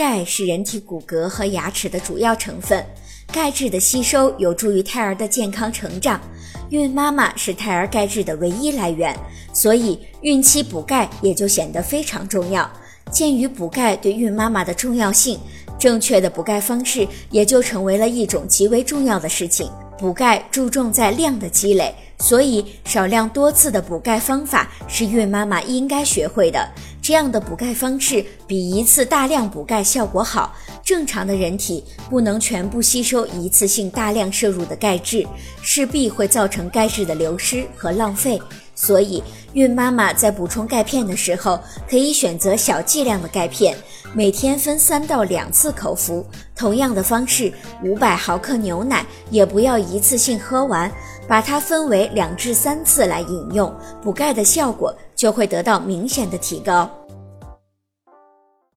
钙是人体骨骼和牙齿的主要成分，钙质的吸收有助于胎儿的健康成长。孕妈妈是胎儿钙质的唯一来源，所以孕期补钙也就显得非常重要。鉴于补钙对孕妈妈的重要性，正确的补钙方式也就成为了一种极为重要的事情。补钙注重在量的积累，所以少量多次的补钙方法是孕妈妈应该学会的。这样的补钙方式比一次大量补钙效果好。正常的人体不能全部吸收一次性大量摄入的钙质，势必会造成钙质的流失和浪费。所以，孕妈妈在补充钙片的时候，可以选择小剂量的钙片，每天分三到两次口服。同样的方式，五百毫克牛奶也不要一次性喝完，把它分为两至三次来饮用，补钙的效果就会得到明显的提高。